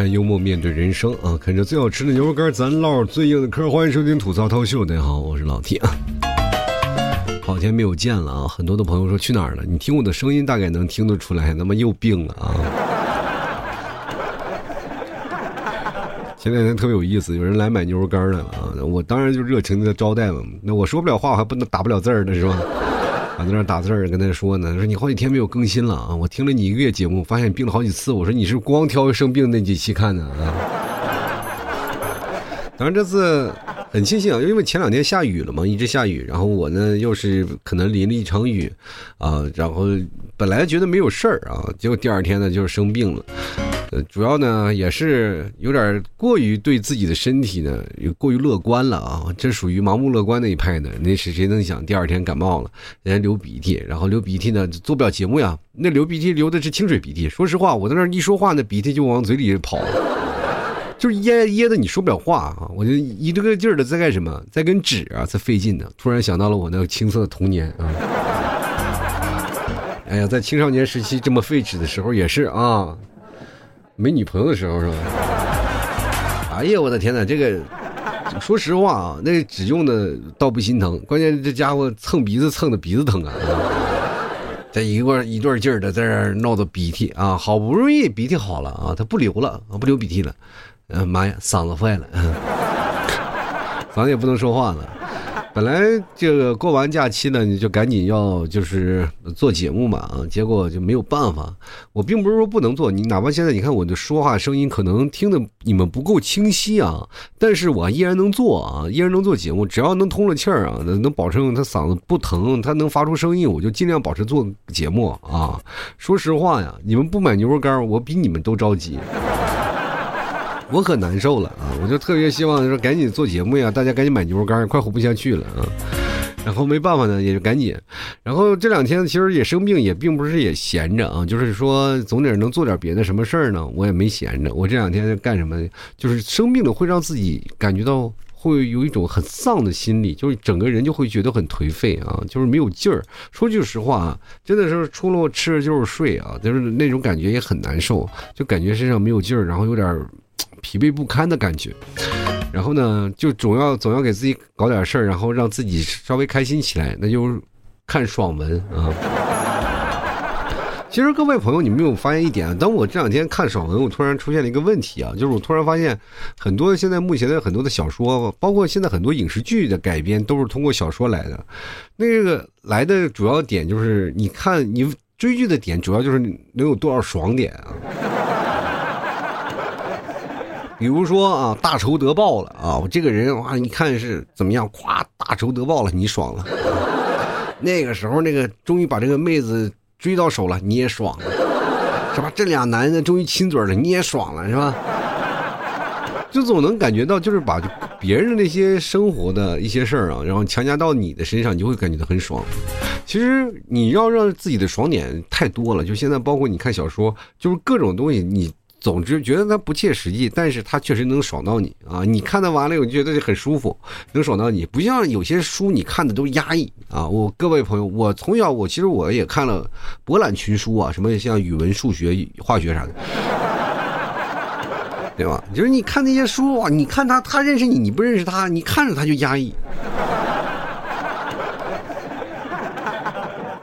谈幽默面对人生啊！啃着最好吃的牛肉干，咱唠最硬的嗑。欢迎收听吐槽涛秀，大家好，我是老 T 啊。好天没有见了啊！很多的朋友说去哪儿了？你听我的声音大概能听得出来，他妈又病了啊！前两天特别有意思，有人来买牛肉干来了啊！我当然就热情的招待嘛。那我说不了话，我还不能打不了字儿呢，是吧？我在那打字儿跟他说呢，说你好几天没有更新了啊！我听了你一个月节目，发现你病了好几次。我说你是光挑生病那几期看的啊？当然这次很庆幸啊，因为前两天下雨了嘛，一直下雨，然后我呢又是可能淋了一场雨啊，然后本来觉得没有事儿啊，结果第二天呢就是生病了。呃，主要呢也是有点过于对自己的身体呢过于乐观了啊，这属于盲目乐观那一派的。那是谁能想第二天感冒了，人家流鼻涕，然后流鼻涕呢做不了节目呀。那流鼻涕流的是清水鼻涕，说实话，我在那一说话，那鼻涕就往嘴里跑，就是噎噎的你说不了话啊。我就一这个劲儿的在干什么，在跟纸啊在费劲呢。突然想到了我那个青涩的童年啊。哎呀，在青少年时期这么费纸的时候也是啊。没女朋友的时候是吧？哎呀，我的天哪！这个说实话啊，那纸用的倒不心疼，关键这家伙蹭鼻子蹭的鼻子疼啊！这一个一段劲儿的在这闹的鼻涕啊，好不容易鼻涕好了啊，他不流了啊，不流鼻涕了，嗯，妈呀，嗓子坏了，嗓子也不能说话了。本来这个过完假期呢，你就赶紧要就是做节目嘛啊，结果就没有办法。我并不是说不能做，你哪怕现在你看我的说话声音可能听的你们不够清晰啊，但是我依然能做啊，依然能做节目。只要能通了气儿啊，能保证他嗓子不疼，他能发出声音，我就尽量保持做节目啊。说实话呀，你们不买牛肉干，我比你们都着急。我可难受了啊！我就特别希望说赶紧做节目呀，大家赶紧买牛肉干，快活不下去了啊！然后没办法呢，也就赶紧。然后这两天其实也生病，也并不是也闲着啊，就是说总得能做点别的什么事儿呢，我也没闲着。我这两天干什么？就是生病了会让自己感觉到会有一种很丧的心理，就是整个人就会觉得很颓废啊，就是没有劲儿。说句实话啊，真的是除了吃就是睡啊，就是那种感觉也很难受，就感觉身上没有劲儿，然后有点。疲惫不堪的感觉，然后呢，就总要总要给自己搞点事儿，然后让自己稍微开心起来，那就看爽文啊。其实各位朋友，你没有发现一点？当我这两天看爽文，我突然出现了一个问题啊，就是我突然发现，很多现在目前的很多的小说，包括现在很多影视剧的改编，都是通过小说来的。那个来的主要点就是，你看你追剧的点，主要就是能有多少爽点啊。比如说啊，大仇得报了啊！我这个人哇，你看是怎么样？咵，大仇得报了，你爽了。那个时候，那个终于把这个妹子追到手了，你也爽了，是吧？这俩男的终于亲嘴了，你也爽了，是吧？就总能感觉到，就是把别人的那些生活的一些事儿啊，然后强加到你的身上，你就会感觉到很爽。其实你要让自己的爽点太多了，就现在包括你看小说，就是各种东西你。总之觉得它不切实际，但是它确实能爽到你啊！你看它完了，我就觉得很舒服，能爽到你。不像有些书你看的都压抑啊！我各位朋友，我从小我其实我也看了博览群书啊，什么像语文、数学、化学啥的，对吧？就是你看那些书啊，你看他，他认识你，你不认识他，你看着他就压抑。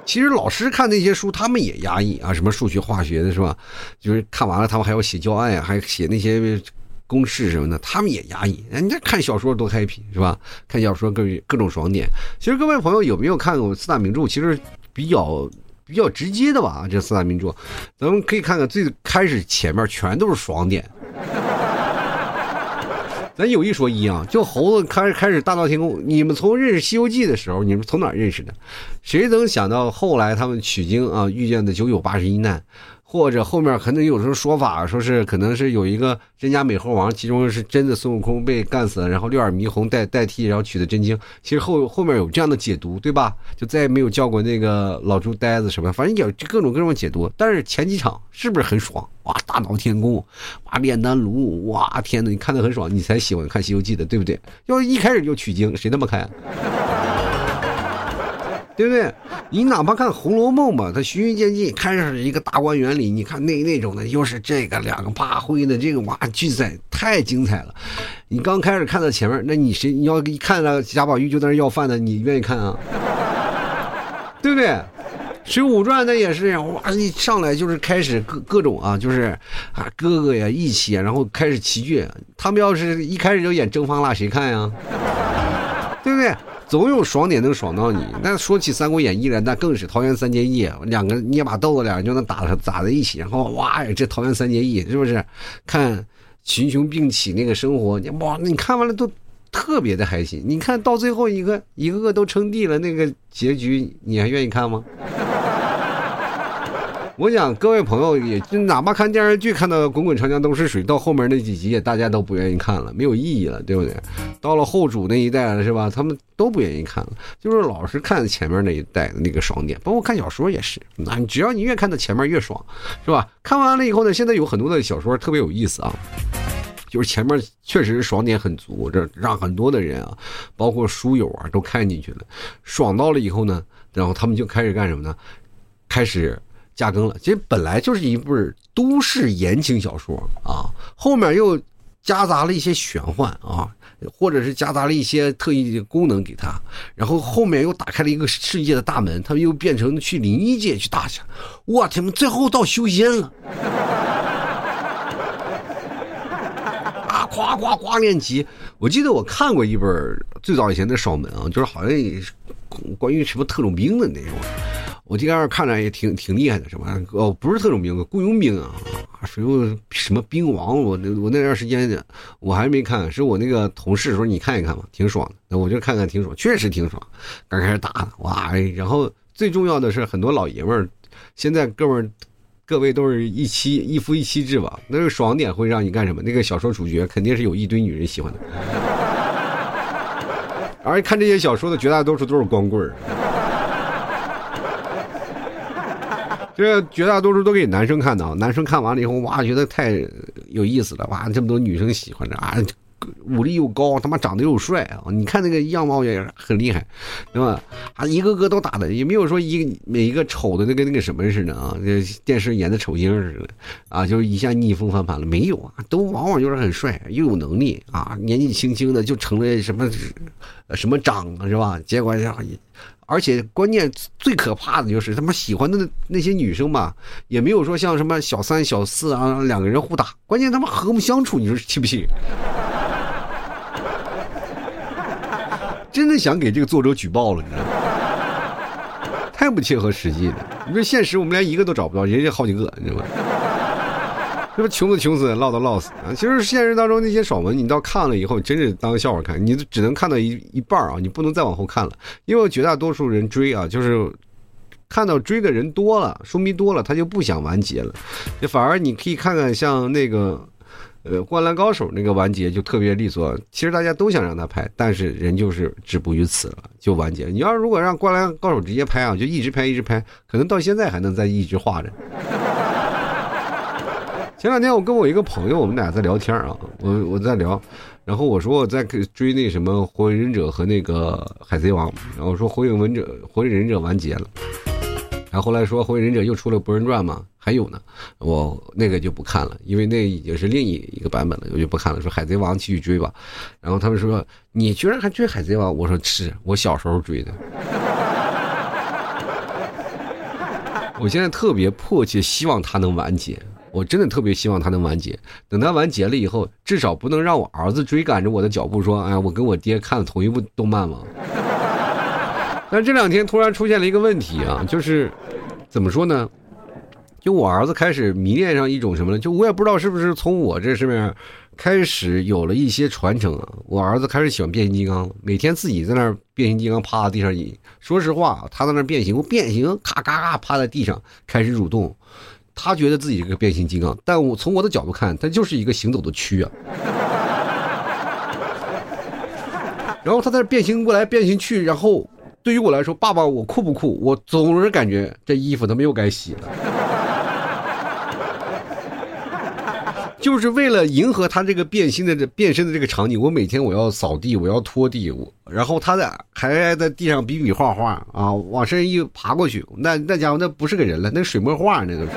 其实老师看那些书，他们也压抑啊，什么数学、化学的是吧？就是看完了，他们还要写教案呀，还写那些公式什么的，他们也压抑。人家看小说多 happy 是吧？看小说各各种爽点。其实各位朋友有没有看过四大名著？其实比较比较直接的吧，这四大名著，咱们可以看看最开始前面全都是爽点。咱有一说一啊，就猴子开始开始大闹天宫。你们从认识《西游记》的时候，你们从哪认识的？谁能想到后来他们取经啊，遇见的九九八十一难？或者后面可能有时候说法，说是可能是有一个真假美猴王，其中是真的孙悟空被干死了，然后六耳猕猴代代替，然后取的真经。其实后后面有这样的解读，对吧？就再也没有叫过那个老猪呆子什么，反正有各种各种解读。但是前几场是不是很爽？哇，大闹天宫，哇，炼丹炉，哇，天哪，你看的很爽，你才喜欢看《西游记》的，对不对？要一开始就取经，谁那么看？对不对？你哪怕看《红楼梦》吧，它循序渐进，开始一个大观园里，你看那那种的，又是这个两个八灰的这个哇，巨赛太精彩了。你刚开始看到前面，那你谁你要一看到贾宝玉就在那要饭的，你愿意看啊？对不对？《水浒传》那也是哇，一上来就是开始各各种啊，就是啊哥哥呀一起，然后开始齐聚。他们要是一开始就演征方腊，谁看呀？对不对？总有爽点能爽到你。那说起《三国演义》来，那更是桃园三结义，两个捏把豆子，两人就能打打在一起，然后哇，这桃园三结义是不是？看群雄并起那个生活，哇，你看完了都特别的开心。你看到最后一个一个个都称帝了，那个结局你还愿意看吗？我想各位朋友也就哪怕看电视剧看到滚滚长江东逝水，到后面那几集大家都不愿意看了，没有意义了，对不对？到了后主那一代了，是吧？他们都不愿意看了，就是老是看前面那一代的那个爽点，包括看小说也是。那你只要你越看到前面越爽，是吧？看完了以后呢，现在有很多的小说特别有意思啊，就是前面确实爽点很足，这让很多的人啊，包括书友啊都看进去了，爽到了以后呢，然后他们就开始干什么呢？开始。加更了，其实本来就是一部都市言情小说啊，后面又夹杂了一些玄幻啊，或者是夹杂了一些特异的功能给他，然后后面又打开了一个世界的大门，他们又变成去灵异界去打去，我天，最后到修仙了，啊，夸夸夸练级！我记得我看过一本最早以前的爽文啊，就是好像关于什么特种兵的那种。我今天看着也挺挺厉害的，什么哦，不是特种兵，雇佣兵啊，属于什么兵王？我那我那段时间我还没看，是我那个同事说你看一看吧，挺爽的。那我就看看，挺爽，确实挺爽。刚开始打的哇，然后最重要的是很多老爷们儿，现在哥们各位都是一妻一夫一妻制吧？那个爽点会让你干什么？那个小说主角肯定是有一堆女人喜欢的，而看这些小说的绝大多数都是光棍儿。这绝大多数都给男生看的，男生看完了以后，哇，觉得太有意思了，哇，这么多女生喜欢着啊，武力又高，他妈长得又帅啊，你看那个样貌也很厉害，对吧？啊，一个个都打的，也没有说一个每一个丑的那个那个什么似的啊，那电视演的丑星似的啊，就是一下逆风翻盘了，没有啊，都往往就是很帅，又有能力啊，年纪轻轻的就成了什么什么长是吧？结果呀。而且关键最可怕的就是他妈喜欢的那些女生吧，也没有说像什么小三小四啊两个人互打，关键他妈和睦相处，你说气不气？真的想给这个作者举报了，你知道吗？太不切合实际了。你说现实我们连一个都找不到，人家好几个，你知道吗？这不穷死穷死，唠叨唠死啊！其实现实当中那些爽文，你到看了以后，真是当笑话看，你只能看到一一半啊，你不能再往后看了，因为绝大多数人追啊，就是看到追的人多了，书迷多了，他就不想完结了，就反而你可以看看像那个呃《灌篮高手》那个完结就特别利索，其实大家都想让他拍，但是人就是止步于此了，就完结。你要如果让《灌篮高手》直接拍啊，就一直拍一直拍，可能到现在还能再一直画着。前两天我跟我一个朋友，我们俩在聊天啊，我我在聊，然后我说我在追那什么火影忍者和那个海贼王，然后说火影忍者火影忍者完结了，然后后来说火影忍者又出了博人传嘛，还有呢，我那个就不看了，因为那已经是另一一个版本了，我就不看了。说海贼王继续追吧，然后他们说你居然还追海贼王，我说是我小时候追的，我现在特别迫切希望它能完结。我真的特别希望它能完结。等它完结了以后，至少不能让我儿子追赶着我的脚步说：“哎呀，我跟我爹看了同一部动漫吗。”但这两天突然出现了一个问题啊，就是怎么说呢？就我儿子开始迷恋上一种什么呢？就我也不知道是不是从我这上面开始有了一些传承啊。我儿子开始喜欢变形金刚，每天自己在那儿变形金刚趴在地上。说实话，他在那变形，变形，咔咔咔趴在地上开始蠕动。他觉得自己是个变形金刚，但我从我的角度看，他就是一个行走的蛆啊。然后他在这变形过来变形去，然后对于我来说，爸爸我酷不酷？我总是感觉这衣服他们又该洗了。就是为了迎合他这个变心的这变身的这个场景，我每天我要扫地，我要拖地，我然后他在还在地上比比画画啊，往身上一爬过去，那那家伙那不是个人了，那水墨画那都是。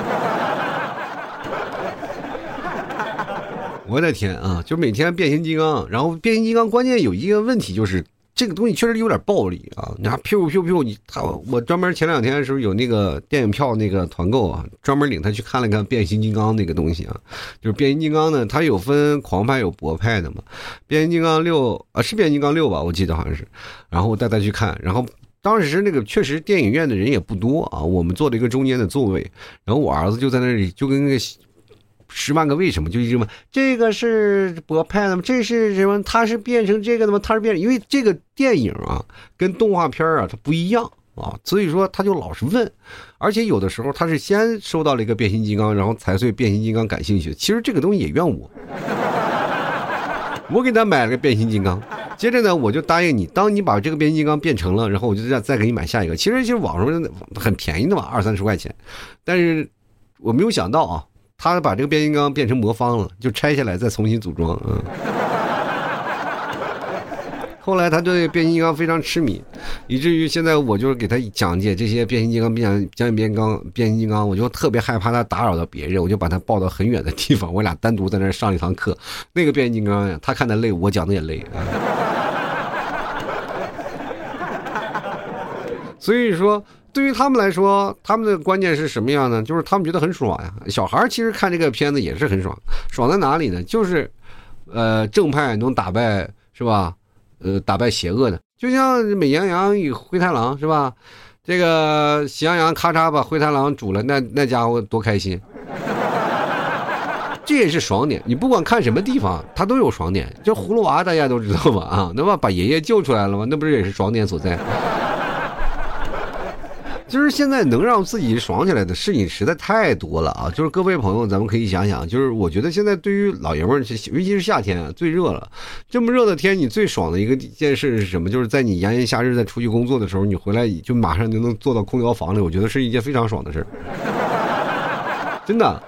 我的天啊！就每天变形金刚，然后变形金刚关键有一个问题就是这个东西确实有点暴力啊！你看，噗噗噗，你他我专门前两天的时候有那个电影票那个团购啊，专门领他去看了看变形金刚那个东西啊，就是变形金刚呢，它有分狂派有博派的嘛。变形金刚六啊是变形金刚六吧？我记得好像是，然后我带他去看，然后当时那个确实电影院的人也不多啊，我们坐了一个中间的座位，然后我儿子就在那里就跟那个。十万个为什么就一直问这个是博派的吗？这是什么？他是变成这个的吗？他是变，因为这个电影啊跟动画片啊它不一样啊，所以说他就老是问，而且有的时候他是先收到了一个变形金刚，然后才对变形金刚感兴趣。其实这个东西也怨我，我给他买了个变形金刚，接着呢我就答应你，当你把这个变形金刚变成了，然后我就再再给你买下一个。其实其实网上很便宜的嘛，二三十块钱，但是我没有想到啊。他把这个变形金刚变成魔方了，就拆下来再重新组装。嗯，后来他对变形金刚非常痴迷，以至于现在我就是给他讲解这些变形金刚、变讲解变形金刚、变形金刚，我就特别害怕他打扰到别人，我就把他抱到很远的地方，我俩单独在那上一堂课。那个变形金刚呀，他看的累，我讲的也累。所以说。对于他们来说，他们的观念是什么样呢？就是他们觉得很爽呀。小孩其实看这个片子也是很爽，爽在哪里呢？就是，呃，正派能打败是吧？呃，打败邪恶的，就像美羊羊与灰太狼是吧？这个喜羊羊咔嚓把灰太狼煮了，那那家伙多开心。这也是爽点。你不管看什么地方，它都有爽点。就葫芦娃大家都知道吧？啊，那么把爷爷救出来了吗？那不是也是爽点所在？就是现在能让自己爽起来的事情实在太多了啊！就是各位朋友，咱们可以想想，就是我觉得现在对于老爷们儿，尤其是夏天啊，最热了，这么热的天，你最爽的一个件事是什么？就是在你炎炎夏日在出去工作的时候，你回来就马上就能坐到空调房里，我觉得是一件非常爽的事儿，真的。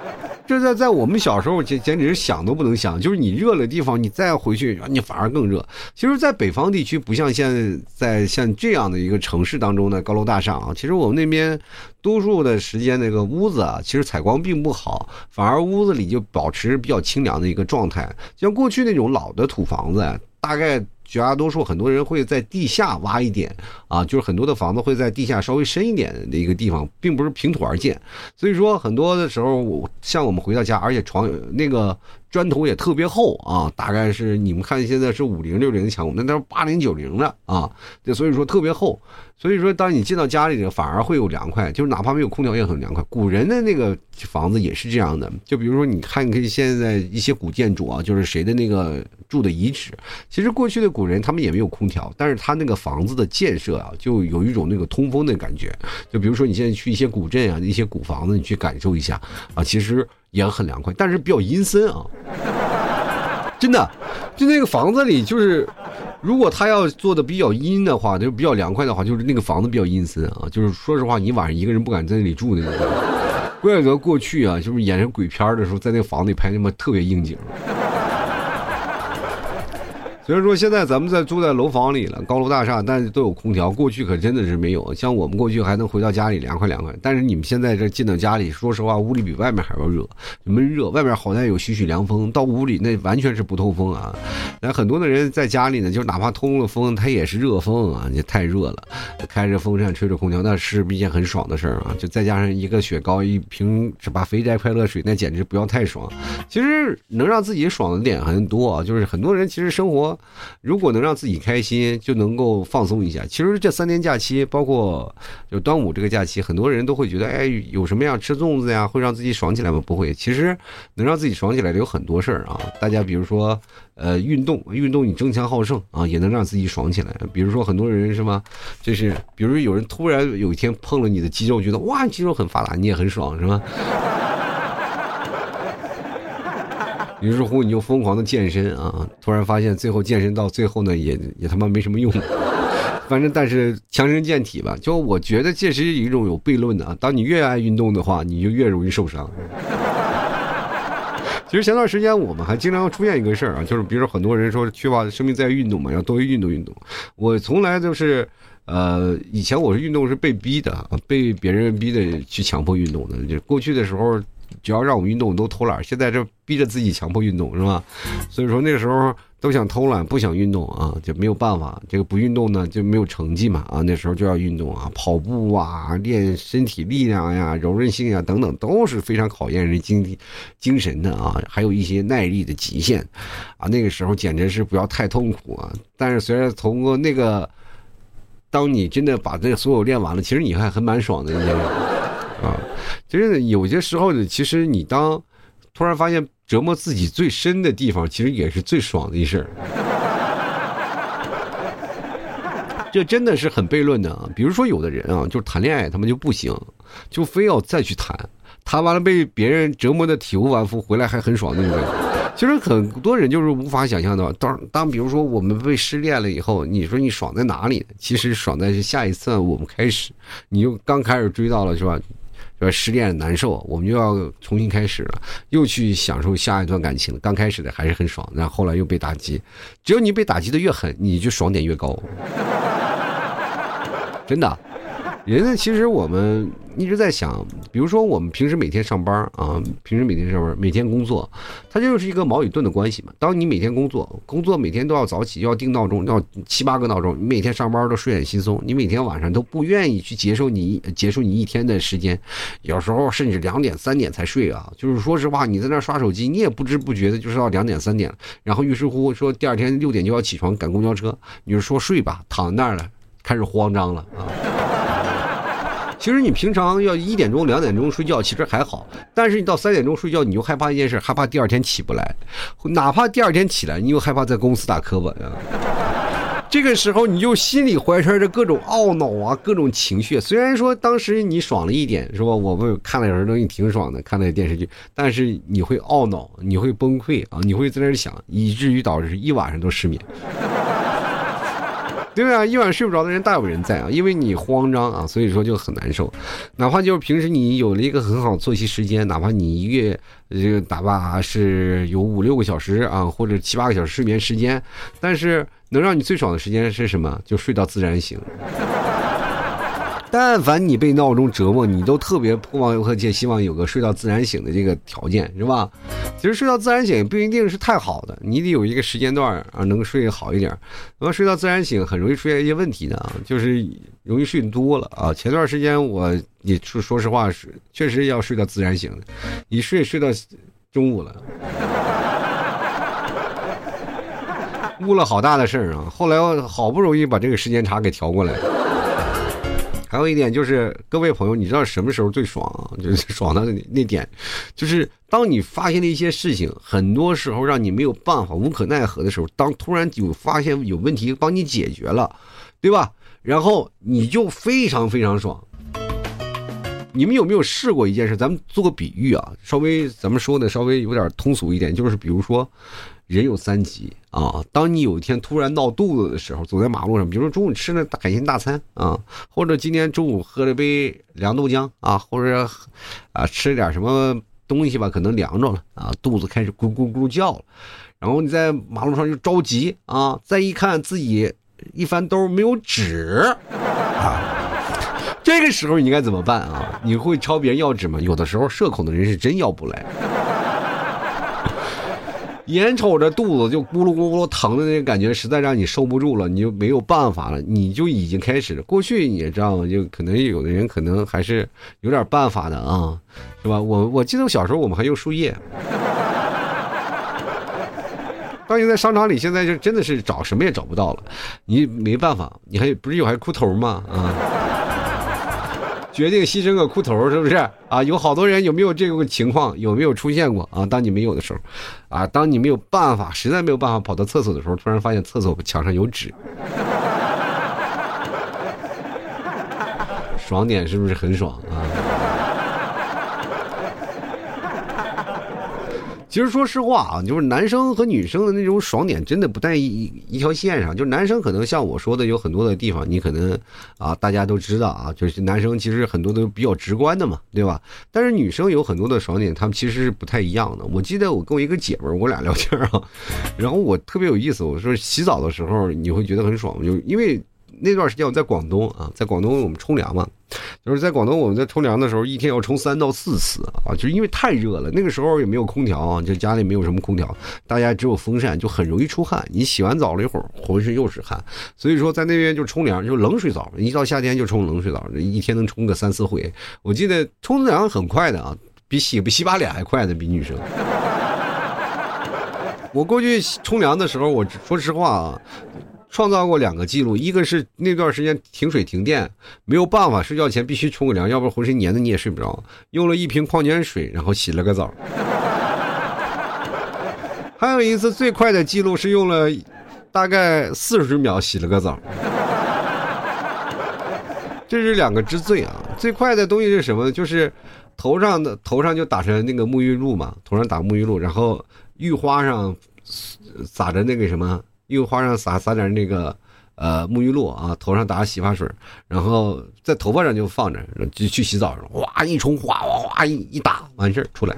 这在在我们小时候简简直是想都不能想，就是你热的地方，你再回去，你反而更热。其实，在北方地区，不像现在像这样的一个城市当中的高楼大厦啊，其实我们那边多数的时间那个屋子啊，其实采光并不好，反而屋子里就保持比较清凉的一个状态。像过去那种老的土房子，大概。绝大多数很多人会在地下挖一点啊，就是很多的房子会在地下稍微深一点的一个地方，并不是平土而建。所以说很多的时候，像我们回到家，而且床那个砖头也特别厚啊，大概是你们看现在是五零六零的墙，那都是八零九零的啊，就所以说特别厚。所以说，当你进到家里，反而会有凉快，就是哪怕没有空调也很凉快。古人的那个房子也是这样的，就比如说，你看，可以现在一些古建筑啊，就是谁的那个住的遗址，其实过去的古人他们也没有空调，但是他那个房子的建设啊，就有一种那个通风的感觉。就比如说，你现在去一些古镇啊，一些古房子，你去感受一下啊，其实也很凉快，但是比较阴森啊，真的，就那个房子里就是。如果他要做的比较阴的话，就比较凉快的话，就是那个房子比较阴森啊。就是说实话，你晚上一个人不敢在那里住那种。怪不得过去啊，就是演成鬼片的时候，在那房子里拍那么特别应景。虽然说现在咱们在住在楼房里了，高楼大厦，但是都有空调。过去可真的是没有，像我们过去还能回到家里凉快凉快。但是你们现在这进到家里，说实话，屋里比外面还要热，闷热。外面好歹有许许凉风，到屋里那完全是不透风啊。那很多的人在家里呢，就哪怕通了风，它也是热风啊，就太热了。开着风扇，吹着空调，那是一件很爽的事儿啊。就再加上一个雪糕，一瓶是吧？肥宅快乐水，那简直不要太爽。其实能让自己爽的点很多啊，就是很多人其实生活。如果能让自己开心，就能够放松一下。其实这三天假期，包括就端午这个假期，很多人都会觉得，哎，有什么样吃粽子呀，会让自己爽起来吗？不会。其实能让自己爽起来的有很多事儿啊。大家比如说，呃，运动，运动你争强好胜啊，也能让自己爽起来。比如说很多人是吗？就是，比如有人突然有一天碰了你的肌肉，觉得哇，肌肉很发达，你也很爽，是吗？于是乎，你就疯狂的健身啊！突然发现，最后健身到最后呢，也也他妈没什么用。反正，但是强身健体吧。就我觉得，这是一种有悖论的啊。当你越爱运动的话，你就越容易受伤。其实前段时间我们还经常出现一个事儿啊，就是比如说很多人说缺乏生命在于运动嘛，要多运动运动。我从来都是，呃，以前我是运动是被逼的，被别人逼的去强迫运动的。就过去的时候。只要让我们运动，都偷懒。现在这逼着自己强迫运动，是吧？所以说那时候都想偷懒，不想运动啊，就没有办法。这个不运动呢，就没有成绩嘛啊。那时候就要运动啊，跑步啊，练身体力量呀、柔韧性呀等等，都是非常考验人精精神的啊。还有一些耐力的极限啊。那个时候简直是不要太痛苦啊。但是虽然通过那个，当你真的把这所有练完了，其实你还很蛮爽的，啊。其实有些时候呢，其实你当突然发现折磨自己最深的地方，其实也是最爽的一事儿。这真的是很悖论的啊！比如说有的人啊，就是谈恋爱他们就不行，就非要再去谈，谈完了被别人折磨的体无完肤，回来还很爽那种。其实很多人就是无法想象的。当当比如说我们被失恋了以后，你说你爽在哪里？其实爽在是下一次我们开始，你就刚开始追到了是吧？说失恋难受，我们就要重新开始了，又去享受下一段感情。刚开始的还是很爽，然后后来又被打击。只有你被打击的越狠，你就爽点越高。真的。人呢？其实我们一直在想，比如说我们平时每天上班啊，平时每天上班，每天工作，它就是一个矛与盾的关系嘛。当你每天工作，工作每天都要早起，要定闹钟，要七八个闹钟，你每天上班都睡眼惺忪，你每天晚上都不愿意去结束你结束你一天的时间，有时候甚至两点三点才睡啊。就是说实话，你在那刷手机，你也不知不觉的就是到两点三点，然后于是乎说第二天六点就要起床赶公交车，你就说睡吧，躺那儿了，开始慌张了啊。其实你平常要一点钟、两点钟睡觉，其实还好。但是你到三点钟睡觉，你就害怕一件事，害怕第二天起不来。哪怕第二天起来，你又害怕在公司打磕巴呀。这个时候，你就心里怀揣着各种懊恼啊，各种情绪。虽然说当时你爽了一点，是吧？我们看了有些东西挺爽的，看那个电视剧，但是你会懊恼，你会崩溃啊，你会在那想，以至于导致一晚上都失眠。对啊，一晚睡不着的人大有人在啊，因为你慌张啊，所以说就很难受。哪怕就是平时你有了一个很好的作息时间，哪怕你一月这个打吧是有五六个小时啊，或者七八个小时睡眠时间，但是能让你最爽的时间是什么？就睡到自然醒。但凡你被闹钟折磨，你都特别迫望和且希望有个睡到自然醒的这个条件，是吧？其实睡到自然醒不一定是太好的，你得有一个时间段啊，能睡好一点。那么睡到自然醒很容易出现一些问题的啊，就是容易睡多了啊。前段时间我也说说实话是确实要睡到自然醒，一睡睡到中午了，误了好大的事儿啊。后来我好不容易把这个时间差给调过来。还有一点就是，各位朋友，你知道什么时候最爽啊？就是爽的那那点，就是当你发现了一些事情，很多时候让你没有办法、无可奈何的时候，当突然有发现有问题帮你解决了，对吧？然后你就非常非常爽。你们有没有试过一件事？咱们做个比喻啊，稍微咱们说的稍微有点通俗一点，就是比如说。人有三急啊！当你有一天突然闹肚子的时候，走在马路上，比如说中午吃那海鲜大餐啊，或者今天中午喝了杯凉豆浆啊，或者啊吃了点什么东西吧，可能凉着了啊，肚子开始咕咕咕叫了，然后你在马路上就着急啊，再一看自己一翻兜没有纸啊，这个时候你应该怎么办啊？你会朝别人要纸吗？有的时候社恐的人是真要不来。眼瞅着肚子就咕噜咕噜疼的那个感觉，实在让你受不住了，你就没有办法了，你就已经开始了。过去你也知道，就可能有的人可能还是有点办法的啊，是吧？我我记得我小时候我们还用树叶。当你在商场里，现在就真的是找什么也找不到了，你没办法，你还不是有还裤头吗？啊。决定牺牲个裤头，是不是啊？有好多人有没有这个情况？有没有出现过啊？当你没有的时候，啊，当你没有办法，实在没有办法跑到厕所的时候，突然发现厕所墙上有纸，爽点是不是很爽啊？其实说实话啊，就是男生和女生的那种爽点真的不在一一条线上。就是男生可能像我说的，有很多的地方你可能啊，大家都知道啊，就是男生其实很多都比较直观的嘛，对吧？但是女生有很多的爽点，他们其实是不太一样的。我记得我跟我一个姐们儿，我俩聊天啊，然后我特别有意思，我说洗澡的时候你会觉得很爽，就因为。那段时间我在广东啊，在广东我们冲凉嘛，就是在广东我们在冲凉的时候，一天要冲三到四次啊，就是因为太热了。那个时候也没有空调啊，就家里没有什么空调，大家只有风扇，就很容易出汗。你洗完澡了一会儿，浑身又是汗，所以说在那边就冲凉，就冷水澡。一到夏天就冲冷水澡，一天能冲个三四回。我记得冲凉很快的啊，比洗比洗把脸还快的，比女生。我过去冲凉的时候，我说实话啊。创造过两个记录，一个是那段时间停水停电，没有办法，睡觉前必须冲个凉，要不然浑身黏的你也睡不着。用了一瓶矿泉水，然后洗了个澡。还有一次最快的记录是用了大概四十秒洗了个澡。这是两个之最啊！最快的东西是什么？就是头上的头上就打成那个沐浴露嘛，头上打沐浴露，然后浴花上撒着那个什么。浴花上撒撒点那个，呃，沐浴露啊，头上打洗发水，然后在头发上就放着，就去洗澡，哗一冲，哗哗哗一一打，完事儿出来，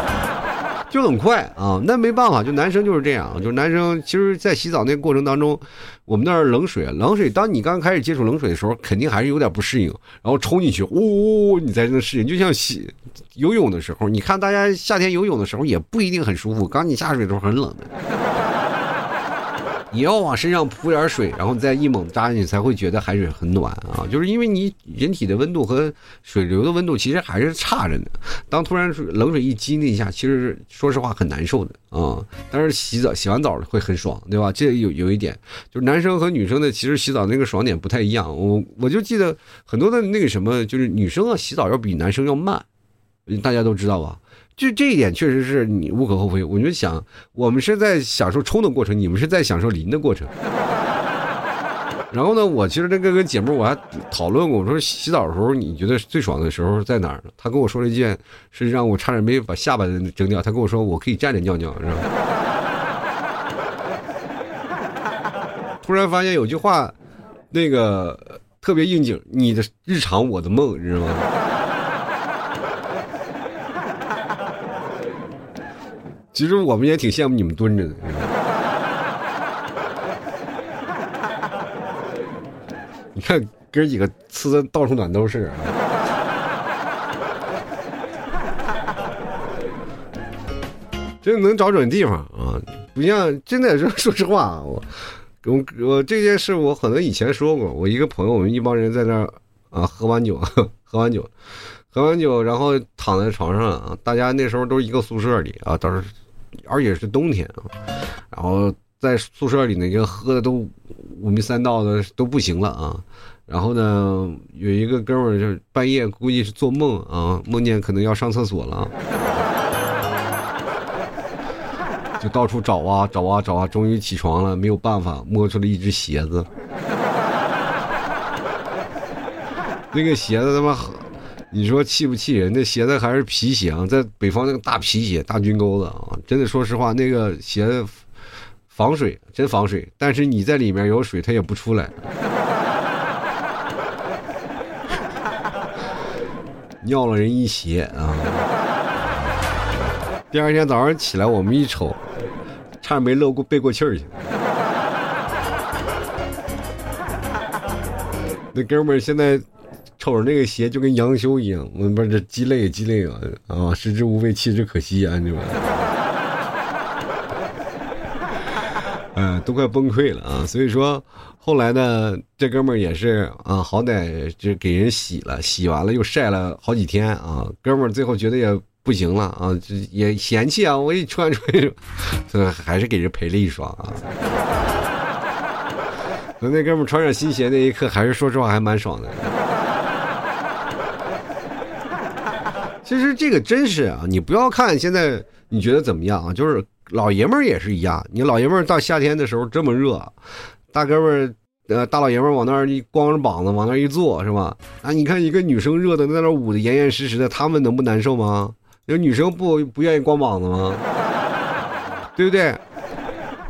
就很快啊。那没办法，就男生就是这样，就男生其实，在洗澡那个过程当中，我们那儿冷水，冷水，当你刚开始接触冷水的时候，肯定还是有点不适应，然后冲进去，呜，你才能适应。就像洗游泳的时候，你看大家夏天游泳的时候也不一定很舒服，刚你下水的时候很冷的。你要往身上扑点水，然后再一猛扎进去，才会觉得海水很暖啊！就是因为你人体的温度和水流的温度其实还是差着呢。当突然冷水一激那一下，其实说实话很难受的啊。但是洗澡洗完澡会很爽，对吧？这有有一点，就是男生和女生的其实洗澡那个爽点不太一样。我我就记得很多的那个什么，就是女生啊洗澡要比男生要慢，大家都知道吧？就这一点确实是你无可厚非。我就想，我们是在享受冲的过程，你们是在享受淋的过程。然后呢，我其实那个跟姐妹我还讨论过，我说洗澡的时候你觉得最爽的时候在哪儿呢？她跟我说了一件，是让我差点没把下巴扔掉。她跟我说，我可以站着尿尿，是吧？突然发现有句话，那个特别应景，你的日常，我的梦，你知道吗？其实我们也挺羡慕你们蹲着的。你看哥几个吃的到处暖都是。啊真能找准地方啊！不像真的说说实话，我我我这件事我可能以前说过。我一个朋友，我们一帮人在那儿啊，喝完酒，喝完酒，喝完酒，然后躺在床上啊，大家那时候都是一个宿舍里啊，当时。而且是冬天啊，然后在宿舍里那个喝的都五迷三道的都不行了啊。然后呢，有一个哥们儿就半夜估计是做梦啊，梦见可能要上厕所了，就到处找啊找啊找啊，终于起床了，没有办法摸出了一只鞋子。那个鞋子他妈。你说气不气人？那鞋子还是皮鞋啊，在北方那个大皮鞋、大军钩子啊，真的，说实话，那个鞋防水，真防水。但是你在里面有水，它也不出来。尿了人一鞋啊！第二天早上起来，我们一瞅，差点没漏过背过气儿去。那哥们儿现在。瞅着那个鞋就跟杨修一样，我不是这鸡肋鸡肋啊啊！食之无味，弃之可惜啊！你们，嗯，都快崩溃了啊！所以说，后来呢，这哥们儿也是啊，好歹就给人洗了，洗完了又晒了好几天啊。哥们儿最后觉得也不行了啊，也嫌弃啊，我一穿出去，还是给人赔了一双啊。那哥们儿穿上新鞋那一刻，还是说实话还蛮爽的。其实这个真是啊，你不要看现在你觉得怎么样啊？就是老爷们儿也是一样，你老爷们儿到夏天的时候这么热，大哥们儿呃大老爷们往那儿一光着膀子往那儿一坐是吧？啊，你看一个女生热的在那儿捂得严严实实的，他们能不难受吗？有女生不不愿意光膀子吗？对不对？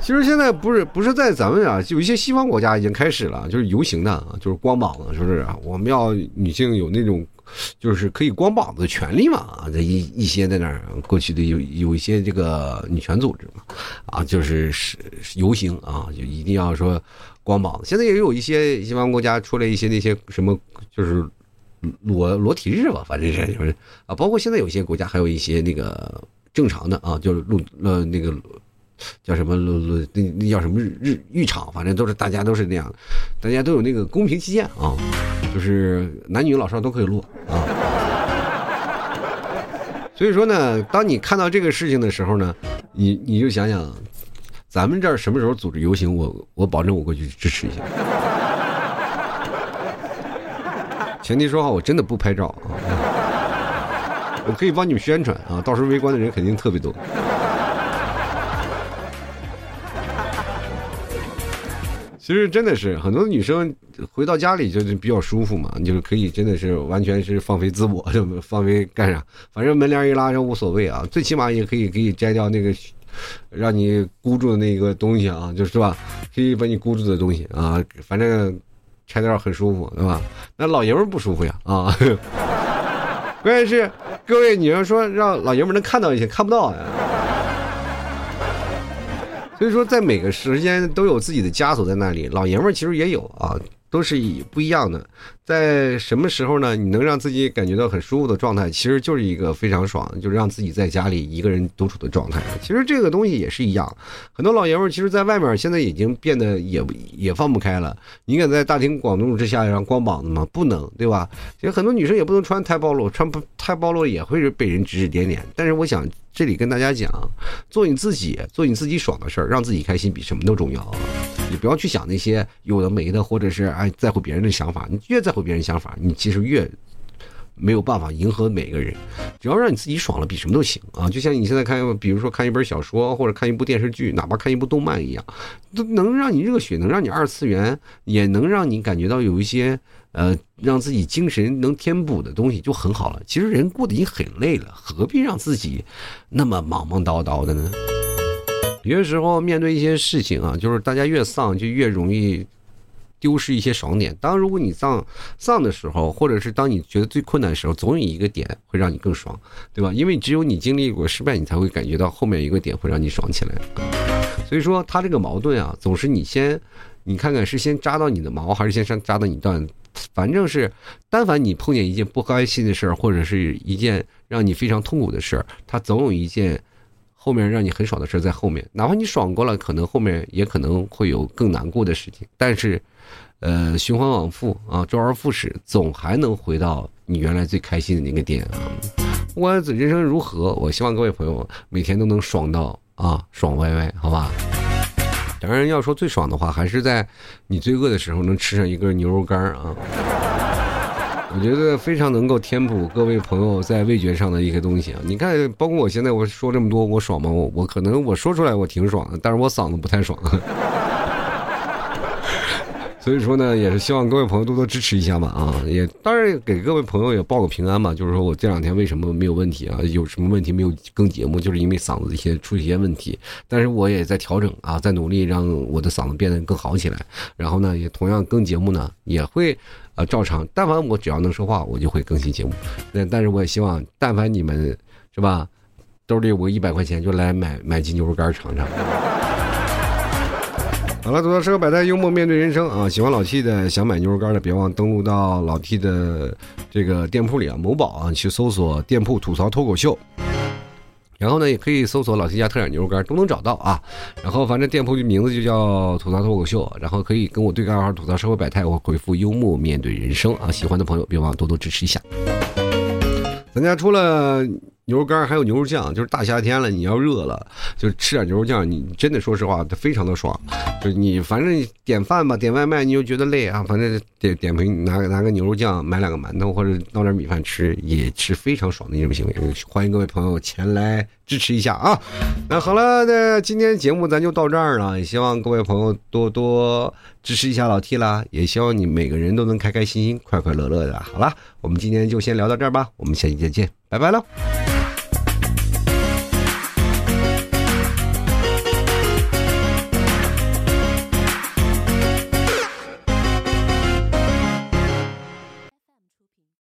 其实现在不是不是在咱们啊，有一些西方国家已经开始了，就是游行的啊，就是光膀子，是不是我们要女性有那种，就是可以光膀子的权利嘛啊，这一一些在那儿过去的有有一些这个女权组织嘛，啊，就是是游行啊，就一定要说光膀子。现在也有一些西方国家出来一些那些什么，就是裸裸体日吧，反正是就是啊，包括现在有些国家还有一些那个正常的啊，就是露呃那个。叫什么？那那叫什么日日浴场？反正都是大家都是那样，大家都有那个公平起见啊，就是男女老少都可以录啊。所以说呢，当你看到这个事情的时候呢，你你就想想，咱们这儿什么时候组织游行，我我保证我过去支持一下。前提说好，我真的不拍照啊，我可以帮你们宣传啊，到时候围观的人肯定特别多。其实真的是很多女生回到家里就是比较舒服嘛，就是可以真的是完全是放飞自我，放飞干啥？反正门帘一拉就无所谓啊，最起码也可以可以摘掉那个让你箍住的那个东西啊，就是吧？可以把你箍住的东西啊，反正拆掉很舒服，对吧？那老爷们不舒服呀啊！关键是各位，你要说让老爷们能看到一些，看不到呀。所以说，在每个时间都有自己的枷锁在那里。老爷们儿其实也有啊，都是不一样的。在什么时候呢？你能让自己感觉到很舒服的状态，其实就是一个非常爽，就是让自己在家里一个人独处的状态。其实这个东西也是一样，很多老爷们儿其实，在外面现在已经变得也也放不开了。你敢在大庭广众之下让光膀子吗？不能，对吧？其实很多女生也不能穿太暴露，穿不太暴露也会被人指指点点。但是我想这里跟大家讲，做你自己，做你自己爽的事儿，让自己开心比什么都重要。你不要去想那些有的没的，或者是哎在乎别人的想法，你越在。乎别人想法，你其实越没有办法迎合每个人。只要让你自己爽了，比什么都行啊！就像你现在看，比如说看一本小说，或者看一部电视剧，哪怕看一部动漫一样，都能让你热血，能让你二次元，也能让你感觉到有一些呃，让自己精神能填补的东西，就很好了。其实人过得已经很累了，何必让自己那么忙忙叨叨的呢？有些时候面对一些事情啊，就是大家越丧，就越容易。丢失一些爽点。当如果你丧丧的时候，或者是当你觉得最困难的时候，总有一个点会让你更爽，对吧？因为只有你经历过失败，你才会感觉到后面一个点会让你爽起来。所以说，他这个矛盾啊，总是你先，你看看是先扎到你的毛，还是先上扎到你断？反正是，但凡你碰见一件不开心的事儿，或者是一件让你非常痛苦的事儿，它总有一件后面让你很爽的事儿在后面。哪怕你爽过了，可能后面也可能会有更难过的事情，但是。呃，循环往复啊，周而复始，总还能回到你原来最开心的那个点啊。不管人生如何，我希望各位朋友每天都能爽到啊，爽歪歪，好吧？当然，要说最爽的话，还是在你最饿的时候能吃上一根牛肉干啊。我觉得非常能够填补各位朋友在味觉上的一些东西啊。你看，包括我现在我说这么多，我爽吗？我我可能我说出来我挺爽的，但是我嗓子不太爽。所以说呢，也是希望各位朋友多多支持一下嘛啊，也当然给各位朋友也报个平安嘛。就是说我这两天为什么没有问题啊？有什么问题没有更节目？就是因为嗓子一些出一些问题，但是我也在调整啊，在努力让我的嗓子变得更好起来。然后呢，也同样更节目呢，也会呃照常。但凡我只要能说话，我就会更新节目。但但是我也希望，但凡你们是吧，兜里有个一百块钱，就来买买斤牛肉干尝尝。好了，吐槽社会百态，幽默面对人生啊！喜欢老 T 的，想买牛肉干的，别忘登录到老 T 的这个店铺里啊，某宝啊，去搜索店铺吐槽脱口秀。然后呢，也可以搜索老 T 家特产牛肉干，都能找到啊。然后反正店铺的名字就叫吐槽脱口秀。然后可以跟我对个暗号，吐槽社会百态，我回复幽默面对人生啊！喜欢的朋友别忘多多支持一下。咱家出了。牛肉干还有牛肉酱，就是大夏天了，你要热了，就吃点牛肉酱，你真的说实话，非常的爽。就你反正点饭吧，点外卖你又觉得累啊，反正点点瓶拿拿个牛肉酱，买两个馒头或者弄点米饭吃，也是非常爽的一种行为。欢迎各位朋友前来支持一下啊！那好了，那今天节目咱就到这儿了，也希望各位朋友多多支持一下老 T 啦，也希望你每个人都能开开心心、快快乐乐的。好了，我们今天就先聊到这儿吧，我们下期再见，拜拜喽。